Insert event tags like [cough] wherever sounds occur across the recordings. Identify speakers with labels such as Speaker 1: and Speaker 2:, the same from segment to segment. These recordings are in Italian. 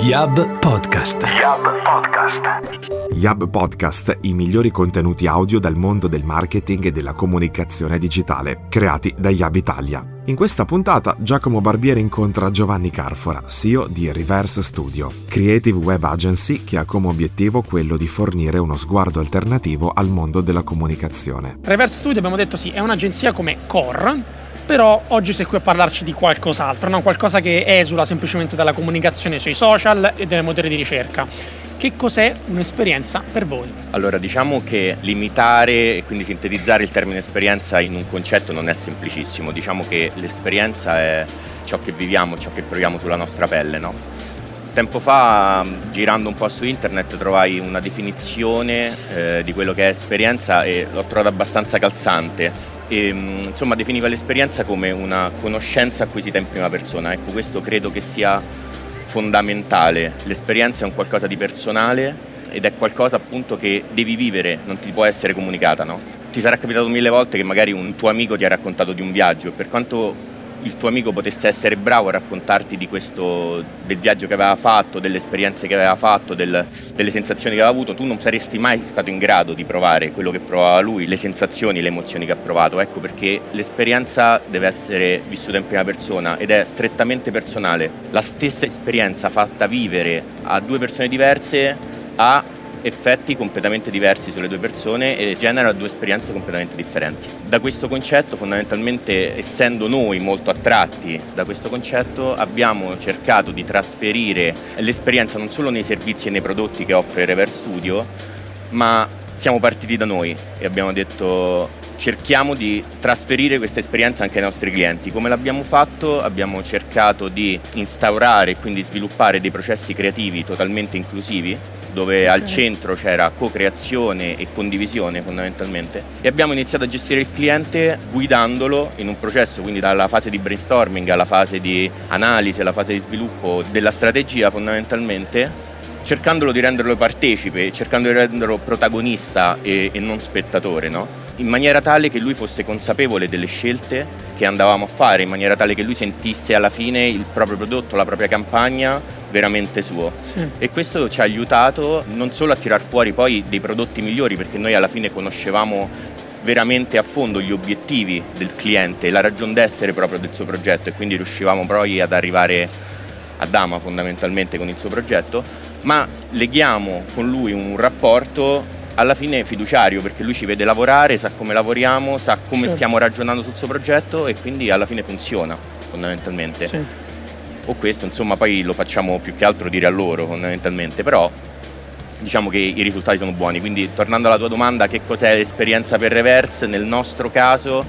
Speaker 1: Yab Podcast. Yab Podcast. Yab Podcast, i migliori contenuti audio dal mondo del marketing e della comunicazione digitale, creati da Yab Italia. In questa puntata Giacomo Barbiere incontra Giovanni Carfora, CEO di Reverse Studio, creative web agency che ha come obiettivo quello di fornire uno sguardo alternativo al mondo della comunicazione.
Speaker 2: Reverse Studio abbiamo detto sì, è un'agenzia come Core però oggi sei qui a parlarci di qualcos'altro, no? qualcosa che esula semplicemente dalla comunicazione sui social e dai motori di ricerca. Che cos'è un'esperienza per voi?
Speaker 3: Allora, diciamo che limitare e quindi sintetizzare il termine esperienza in un concetto non è semplicissimo. Diciamo che l'esperienza è ciò che viviamo, ciò che proviamo sulla nostra pelle, no? Tempo fa, girando un po' su internet, trovai una definizione eh, di quello che è esperienza e l'ho trovata abbastanza calzante e mm, insomma definiva l'esperienza come una conoscenza acquisita in prima persona. Ecco, questo credo che sia fondamentale. L'esperienza è un qualcosa di personale ed è qualcosa appunto che devi vivere, non ti può essere comunicata, no? Ti sarà capitato mille volte che magari un tuo amico ti ha raccontato di un viaggio, per quanto il tuo amico potesse essere bravo a raccontarti di questo, del viaggio che aveva fatto, delle esperienze che aveva fatto, del, delle sensazioni che aveva avuto, tu non saresti mai stato in grado di provare quello che provava lui, le sensazioni, le emozioni che ha provato. Ecco perché l'esperienza deve essere vissuta in prima persona ed è strettamente personale. La stessa esperienza fatta vivere a due persone diverse ha effetti completamente diversi sulle due persone e genera due esperienze completamente differenti. Da questo concetto, fondamentalmente, essendo noi molto attratti da questo concetto, abbiamo cercato di trasferire l'esperienza non solo nei servizi e nei prodotti che offre Reverse Studio, ma siamo partiti da noi e abbiamo detto cerchiamo di trasferire questa esperienza anche ai nostri clienti. Come l'abbiamo fatto? Abbiamo cercato di instaurare e quindi sviluppare dei processi creativi totalmente inclusivi dove al centro c'era co-creazione e condivisione fondamentalmente e abbiamo iniziato a gestire il cliente guidandolo in un processo, quindi dalla fase di brainstorming alla fase di analisi, alla fase di sviluppo della strategia fondamentalmente cercandolo di renderlo partecipe, cercando di renderlo protagonista e, e non spettatore, no? in maniera tale che lui fosse consapevole delle scelte che andavamo a fare, in maniera tale che lui sentisse alla fine il proprio prodotto, la propria campagna veramente suo. Sì. E questo ci ha aiutato non solo a tirar fuori poi dei prodotti migliori, perché noi alla fine conoscevamo veramente a fondo gli obiettivi del cliente, la ragione d'essere proprio del suo progetto e quindi riuscivamo poi ad arrivare a Dama fondamentalmente con il suo progetto, ma leghiamo con lui un rapporto alla fine fiduciario perché lui ci vede lavorare, sa come lavoriamo, sa come certo. stiamo ragionando sul suo progetto e quindi alla fine funziona fondamentalmente. Sì. O questo insomma poi lo facciamo più che altro dire a loro fondamentalmente, però diciamo che i risultati sono buoni. Quindi tornando alla tua domanda, che cos'è l'esperienza per reverse? Nel nostro caso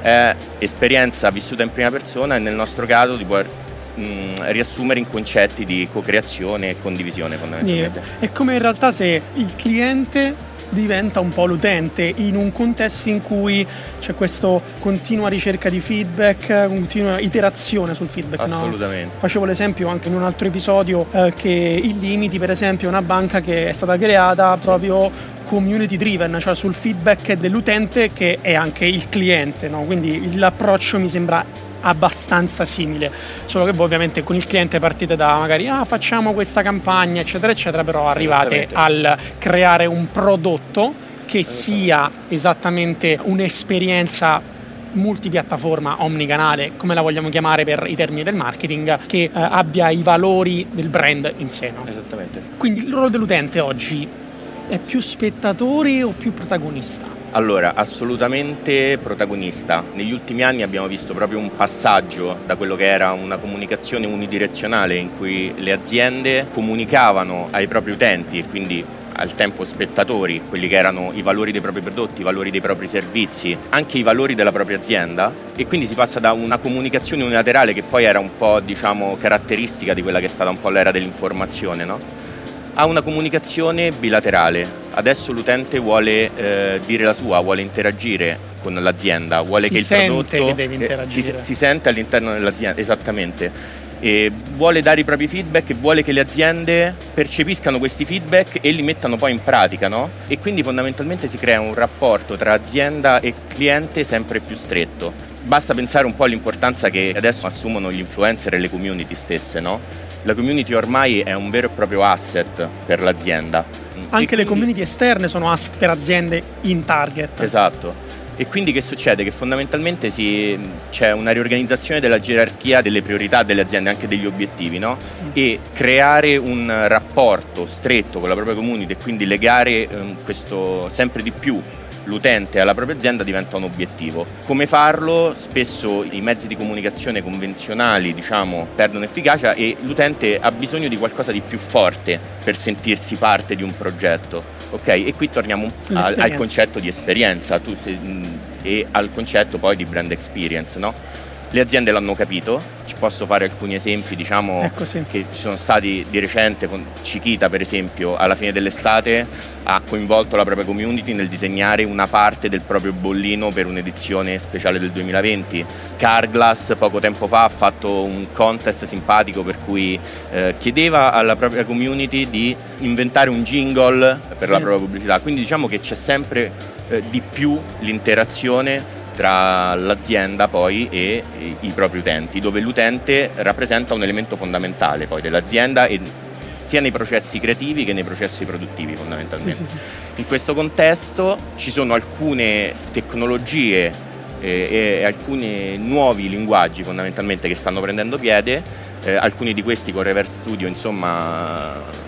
Speaker 3: è esperienza vissuta in prima persona e nel nostro caso di poter mh, riassumere in concetti di co-creazione e condivisione fondamentalmente.
Speaker 2: È come in realtà se il cliente diventa un po' l'utente in un contesto in cui c'è questa continua ricerca di feedback, continua iterazione sul feedback.
Speaker 3: Assolutamente.
Speaker 2: No? Facevo l'esempio anche in un altro episodio eh, che il Limiti, per esempio, è una banca che è stata creata proprio community driven, cioè sul feedback dell'utente che è anche il cliente, no? quindi l'approccio mi sembra abbastanza simile, solo che voi ovviamente con il cliente partite da magari ah, facciamo questa campagna eccetera eccetera, però arrivate al creare un prodotto che sia esattamente un'esperienza multipiattaforma, omnicanale, come la vogliamo chiamare per i termini del marketing, che eh, abbia i valori del brand in sé. No?
Speaker 3: Esattamente.
Speaker 2: Quindi il ruolo dell'utente oggi è più spettatore o più protagonista?
Speaker 3: Allora, assolutamente protagonista. Negli ultimi anni abbiamo visto proprio un passaggio da quello che era una comunicazione unidirezionale in cui le aziende comunicavano ai propri utenti e quindi al tempo spettatori, quelli che erano i valori dei propri prodotti, i valori dei propri servizi, anche i valori della propria azienda e quindi si passa da una comunicazione unilaterale che poi era un po' diciamo caratteristica di quella che è stata un po' l'era dell'informazione, no? A una comunicazione bilaterale. Adesso l'utente vuole eh, dire la sua, vuole interagire con l'azienda, vuole
Speaker 2: si
Speaker 3: che il
Speaker 2: prodotto
Speaker 3: che
Speaker 2: deve interagire.
Speaker 3: Si, si sente all'interno dell'azienda, esattamente. E vuole dare i propri feedback e vuole che le aziende percepiscano questi feedback e li mettano poi in pratica, no? E quindi fondamentalmente si crea un rapporto tra azienda e cliente sempre più stretto. Basta pensare un po' all'importanza che adesso assumono gli influencer e le community stesse, no? La community ormai è un vero e proprio asset per l'azienda.
Speaker 2: Anche quindi... le community esterne sono asset per aziende in target.
Speaker 3: Esatto. E quindi che succede? Che fondamentalmente si, c'è una riorganizzazione della gerarchia delle priorità delle aziende, anche degli obiettivi, no? Mm. E creare un rapporto stretto con la propria community e quindi legare um, questo sempre di più l'utente alla propria azienda diventa un obiettivo. Come farlo? Spesso i mezzi di comunicazione convenzionali diciamo, perdono efficacia e l'utente ha bisogno di qualcosa di più forte per sentirsi parte di un progetto. Okay? E qui torniamo al, al, concetto di esperienza tu, se, e al concetto poi di brand experience. No? Le aziende l'hanno capito, ci posso fare alcuni esempi diciamo,
Speaker 2: ecco sì.
Speaker 3: che ci sono stati di recente, con Cichita per esempio, alla fine dell'estate ha coinvolto la propria community nel disegnare una parte del proprio bollino per un'edizione speciale del 2020. Carglass poco tempo fa ha fatto un contest simpatico per cui eh, chiedeva alla propria community di inventare un jingle per sì. la propria pubblicità, quindi diciamo che c'è sempre eh, di più l'interazione tra l'azienda poi e i propri utenti, dove l'utente rappresenta un elemento fondamentale poi dell'azienda e sia nei processi creativi che nei processi produttivi fondamentalmente. Sì, sì, sì. In questo contesto ci sono alcune tecnologie eh, e alcuni nuovi linguaggi fondamentalmente che stanno prendendo piede, eh, alcuni di questi con Reverse Studio insomma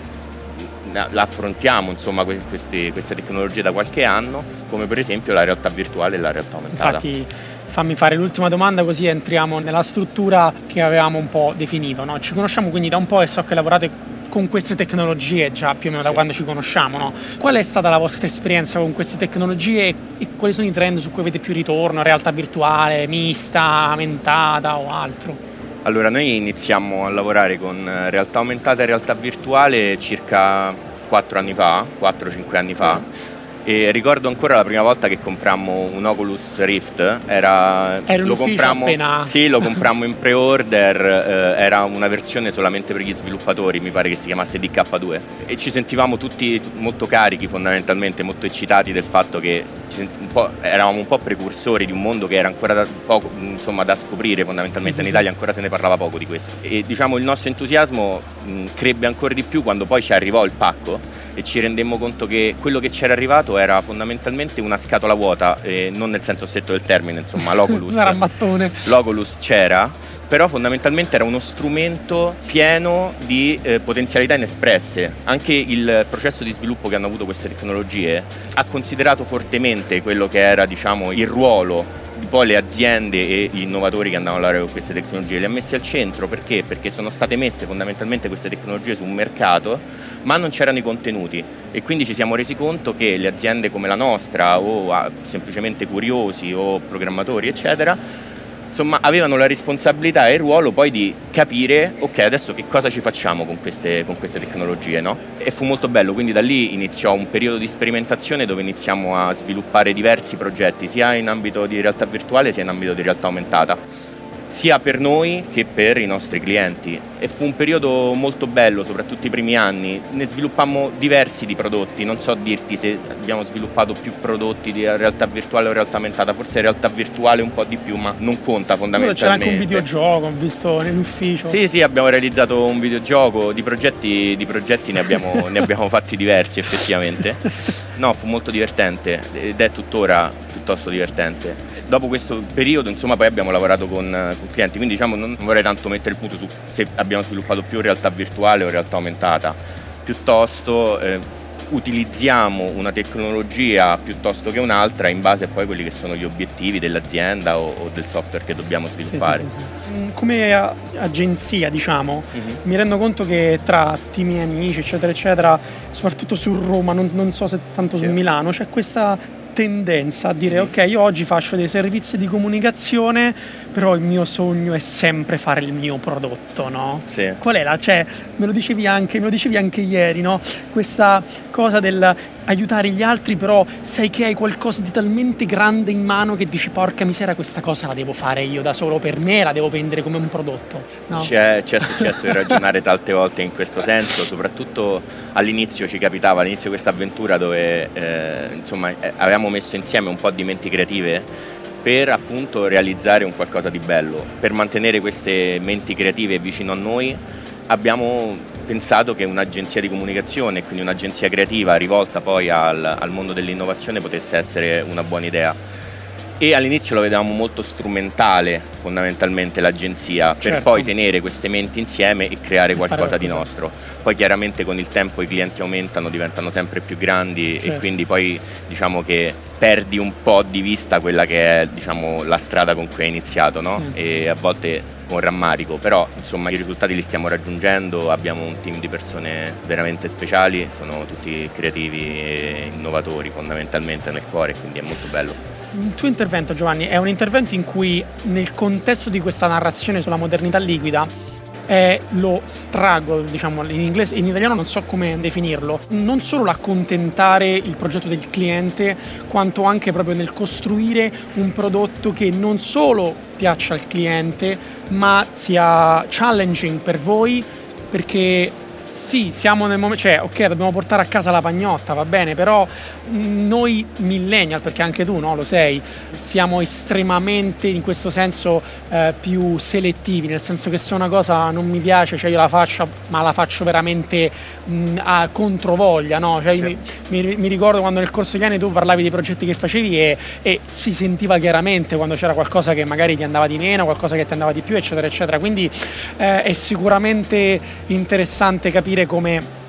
Speaker 3: la affrontiamo insomma, queste, queste, tecnologie da qualche anno, come per esempio la realtà virtuale e la realtà aumentata.
Speaker 2: Infatti, fammi fare l'ultima domanda così entriamo nella struttura che avevamo un po' definito. No? Ci conosciamo quindi da un po' e so che lavorate con queste tecnologie già più o meno sì. da quando ci conosciamo. No? Qual è stata la vostra esperienza con queste tecnologie e quali sono i trend su cui avete più ritorno? Realtà virtuale, mista, aumentata o altro?
Speaker 3: Allora, noi iniziamo a lavorare con realtà aumentata e realtà virtuale circa 4 anni fa, 4-5 anni fa. E ricordo ancora la prima volta che comprammo un Oculus Rift, era,
Speaker 2: era lo, comprammo, appena...
Speaker 3: sì, lo comprammo in pre-order, eh, era una versione solamente per gli sviluppatori, mi pare che si chiamasse DK2 e ci sentivamo tutti molto carichi fondamentalmente, molto eccitati del fatto che un eravamo un po' precursori di un mondo che era ancora da, poco, insomma, da scoprire fondamentalmente, sì, in Italia ancora se ne parlava poco di questo e diciamo il nostro entusiasmo mh, crebbe ancora di più quando poi ci arrivò il pacco e ci rendemmo conto che quello che c'era arrivato era fondamentalmente una scatola vuota, eh, non nel senso stretto del termine, insomma, [laughs] l'Oculus.
Speaker 2: era mattone.
Speaker 3: L'Oculus c'era, però fondamentalmente era uno strumento pieno di eh, potenzialità inespresse. Anche il processo di sviluppo che hanno avuto queste tecnologie ha considerato fortemente quello che era diciamo, il ruolo di poi le aziende e gli innovatori che andavano a lavorare con queste tecnologie, le ha messe al centro perché? Perché sono state messe fondamentalmente queste tecnologie su un mercato ma non c'erano i contenuti e quindi ci siamo resi conto che le aziende come la nostra o ah, semplicemente curiosi o programmatori eccetera insomma avevano la responsabilità e il ruolo poi di capire ok adesso che cosa ci facciamo con queste, con queste tecnologie no? e fu molto bello quindi da lì iniziò un periodo di sperimentazione dove iniziamo a sviluppare diversi progetti sia in ambito di realtà virtuale sia in ambito di realtà aumentata sia per noi che per i nostri clienti e fu un periodo molto bello, soprattutto i primi anni. Ne sviluppammo diversi di prodotti, non so dirti se abbiamo sviluppato più prodotti di realtà virtuale o realtà aumentata, forse realtà virtuale un po' di più, ma non conta fondamentalmente.
Speaker 2: C'era anche un videogioco, ho visto nell'ufficio.
Speaker 3: Sì, sì, abbiamo realizzato un videogioco, di progetti, di progetti ne, abbiamo, [laughs] ne abbiamo fatti diversi effettivamente. No, fu molto divertente ed è tuttora piuttosto divertente dopo questo periodo insomma poi abbiamo lavorato con, con clienti, quindi diciamo non vorrei tanto mettere il punto su se abbiamo sviluppato più realtà virtuale o realtà aumentata, piuttosto eh, utilizziamo una tecnologia piuttosto che un'altra in base a poi a quelli che sono gli obiettivi dell'azienda o, o del software che dobbiamo sviluppare. Sì, sì,
Speaker 2: sì, mm, Come agenzia, diciamo, uh-huh. mi rendo conto che tra team e amici, eccetera, eccetera, soprattutto su Roma, non, non so se tanto su Milano, c'è questa tendenza a dire ok io oggi faccio dei servizi di comunicazione però il mio sogno è sempre fare il mio prodotto no?
Speaker 3: Sì.
Speaker 2: qual è la cioè me lo dicevi anche me lo dicevi anche ieri no? questa cosa del aiutare gli altri però sai che hai qualcosa di talmente grande in mano che dici porca misera questa cosa la devo fare io da solo per me la devo vendere come un prodotto
Speaker 3: no? c'è, c'è successo di [laughs] ragionare tante volte in questo senso soprattutto all'inizio ci capitava all'inizio di questa avventura dove eh, insomma eh, avevamo messo insieme un po' di menti creative per appunto realizzare un qualcosa di bello, per mantenere queste menti creative vicino a noi abbiamo pensato che un'agenzia di comunicazione, quindi un'agenzia creativa rivolta poi al, al mondo dell'innovazione potesse essere una buona idea e all'inizio lo vedevamo molto strumentale fondamentalmente l'agenzia certo. per poi tenere queste menti insieme e creare qualcosa di nostro. Poi chiaramente con il tempo i clienti aumentano, diventano sempre più grandi certo. e quindi poi diciamo che perdi un po' di vista quella che è diciamo, la strada con cui hai iniziato no? sì. e a volte con rammarico, però insomma i risultati li stiamo raggiungendo, abbiamo un team di persone veramente speciali, sono tutti creativi e innovatori fondamentalmente nel cuore, quindi è molto bello.
Speaker 2: Il tuo intervento, Giovanni, è un intervento in cui, nel contesto di questa narrazione sulla modernità liquida, è lo struggle, diciamo in inglese, in italiano non so come definirlo, non solo l'accontentare il progetto del cliente, quanto anche proprio nel costruire un prodotto che non solo piaccia al cliente, ma sia challenging per voi perché sì, siamo nel momento, cioè ok dobbiamo portare a casa la pagnotta, va bene, però noi millennial, perché anche tu no, lo sei, siamo estremamente in questo senso eh, più selettivi, nel senso che se una cosa non mi piace, cioè io la faccio, ma la faccio veramente mh, a controvoglia, no? Cioè, mi, mi, mi, ricordo quando nel corso degli anni tu parlavi dei progetti che facevi e, e, si sentiva chiaramente quando c'era qualcosa che magari ti andava di meno, qualcosa che ti andava di più, eccetera, eccetera. Quindi eh, è sicuramente interessante capire come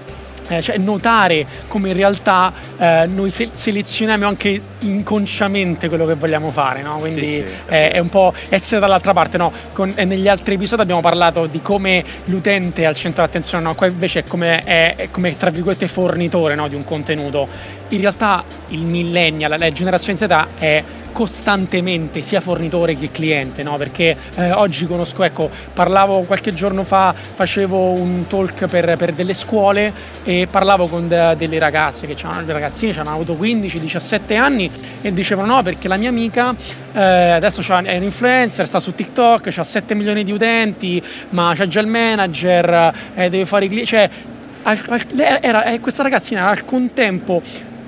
Speaker 2: eh, cioè notare come in realtà eh, noi se- selezioniamo anche inconsciamente quello che vogliamo fare, no? quindi sì, sì, è, è, un po' essere dall'altra parte. No? Con, negli altri episodi abbiamo parlato di come l'utente è al centro dell'attenzione, no? qua invece è come, è, è come tra virgolette fornitore no? di un contenuto. In realtà il millennial, la generazione Z è costantemente sia fornitore che cliente, no? perché eh, oggi conosco, ecco, parlavo qualche giorno fa, facevo un talk per, per delle scuole e parlavo con de, delle ragazze che hanno, ragazzine che avuto 15-17 anni e dicevano no perché la mia amica eh, adesso è un influencer, sta su TikTok, ha 7 milioni di utenti, ma c'è già il manager, eh, deve fare i clienti, cioè era, eh, questa ragazzina al contempo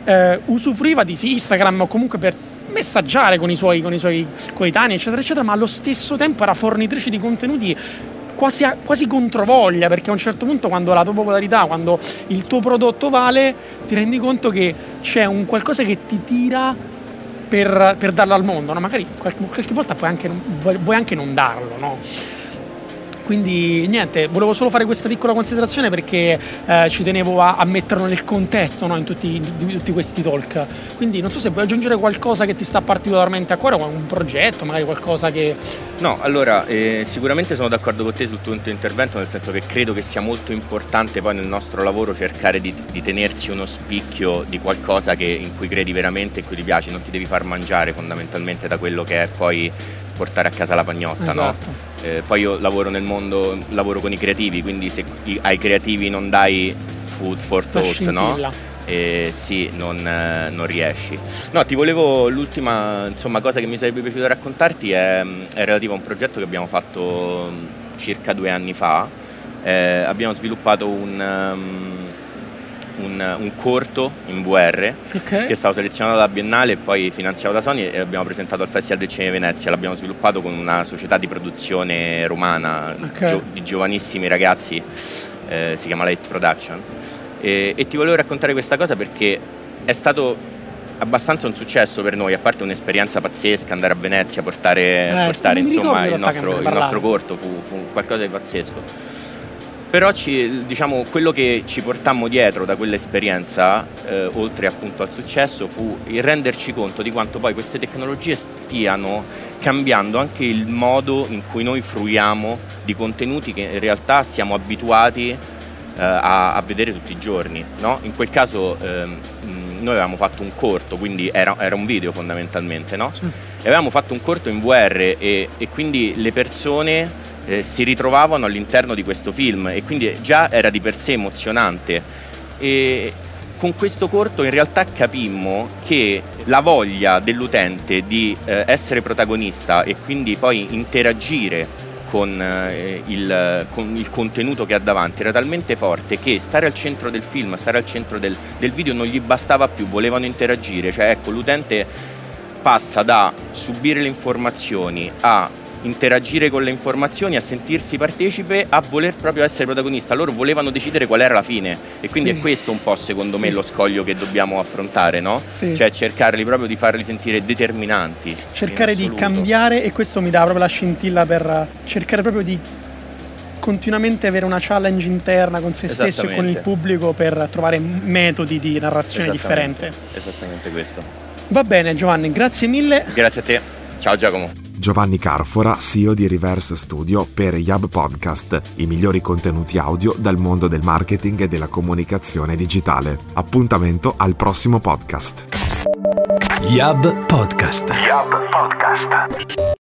Speaker 2: eh, usufruiva di Instagram o comunque per messaggiare con i suoi, con i suoi coetanei, eccetera, eccetera, ma allo stesso tempo era fornitrice di contenuti quasi, a, quasi controvoglia, perché a un certo punto quando la tua popolarità, quando il tuo prodotto vale, ti rendi conto che c'è un qualcosa che ti tira per, per darlo al mondo, no? magari qualche, qualche volta puoi anche, vuoi anche non darlo, no? Quindi niente, volevo solo fare questa piccola considerazione perché eh, ci tenevo a, a, metterlo nel contesto no, in, tutti, in, tutti, questi talk. Quindi non so se vuoi aggiungere qualcosa che ti sta particolarmente a cuore, un progetto, magari qualcosa che...
Speaker 3: No, allora eh, sicuramente sono d'accordo con te sul tuo intervento, nel senso che credo che sia molto importante poi nel nostro lavoro cercare di, di tenersi uno spicchio di qualcosa che, in cui credi veramente e cui ti piace, non ti devi far mangiare fondamentalmente da quello che è poi portare a casa la pagnotta, esatto. no? Eh, poi io lavoro nel mondo, lavoro con i creativi, quindi se ai creativi non dai food for thought, no? Eh, sì, non, eh, non, riesci. No, ti volevo, l'ultima insomma, cosa che mi sarebbe piaciuto raccontarti è, è relativa a un progetto che abbiamo fatto mm, circa due anni fa. Eh, abbiamo sviluppato un... Um, un, un corto in VR okay. che è stato selezionato da Biennale e poi finanziato da Sony e abbiamo presentato al Festival del Cinema di Venezia. L'abbiamo sviluppato con una società di produzione romana okay. gio, di giovanissimi ragazzi, eh, si chiama Light Production. E, e ti volevo raccontare questa cosa perché è stato abbastanza un successo per noi, a parte un'esperienza pazzesca, andare a Venezia, portare, eh, portare insomma, il, nostro, il nostro corto, fu, fu qualcosa di pazzesco però ci, diciamo, quello che ci portammo dietro da quell'esperienza, eh, oltre appunto al successo, fu il renderci conto di quanto poi queste tecnologie stiano cambiando anche il modo in cui noi fruiamo di contenuti che in realtà siamo abituati eh, a, a, vedere tutti i giorni. No? In quel caso ehm, noi avevamo fatto un corto, quindi era, era un video fondamentalmente, no? sì. e avevamo fatto un corto in VR e, e quindi le persone eh, si ritrovavano all'interno di questo film e quindi già era di per sé emozionante. E con questo corto in realtà capimmo che la voglia dell'utente di eh, essere protagonista e quindi poi interagire con, eh, il, con, il, contenuto che ha davanti era talmente forte che stare al centro del film, stare al centro del, del video non gli bastava più, volevano interagire, cioè ecco l'utente passa da subire le informazioni a interagire con le informazioni, a sentirsi partecipe, a voler proprio essere protagonista. Loro volevano decidere qual era la fine e quindi sì. è questo un po' secondo sì. me lo scoglio che dobbiamo affrontare, no? Sì. Cioè cercarli proprio di farli sentire determinanti.
Speaker 2: Cercare di cambiare e questo mi dà proprio la scintilla per cercare proprio di continuamente avere una challenge interna con se stesso e con il pubblico per trovare metodi di narrazione differente.
Speaker 3: Esattamente questo.
Speaker 2: Va bene Giovanni, grazie mille.
Speaker 3: Grazie a te. Ciao Giacomo.
Speaker 1: Giovanni Carfora, CEO di Reverse Studio per Yab Podcast, i migliori contenuti audio dal mondo del marketing e della comunicazione digitale. Appuntamento al prossimo podcast.
Speaker 4: Yab Podcast. Yab Podcast.